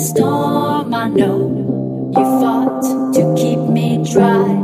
storm I know you fought to keep me dry.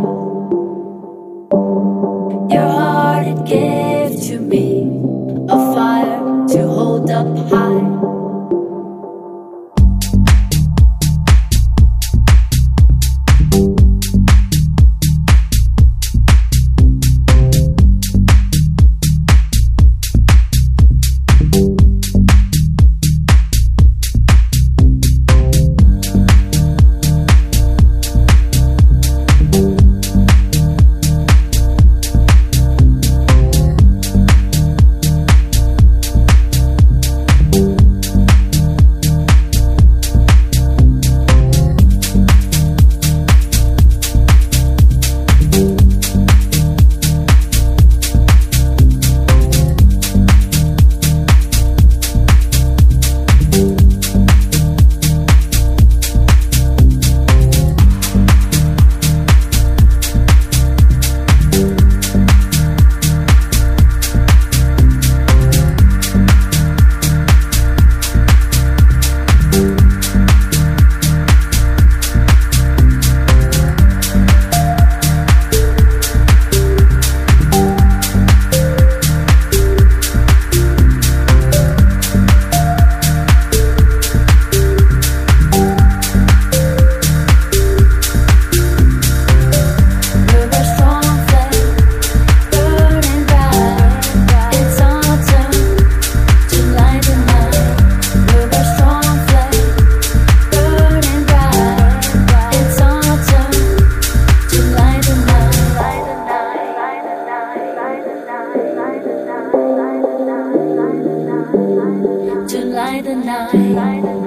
night.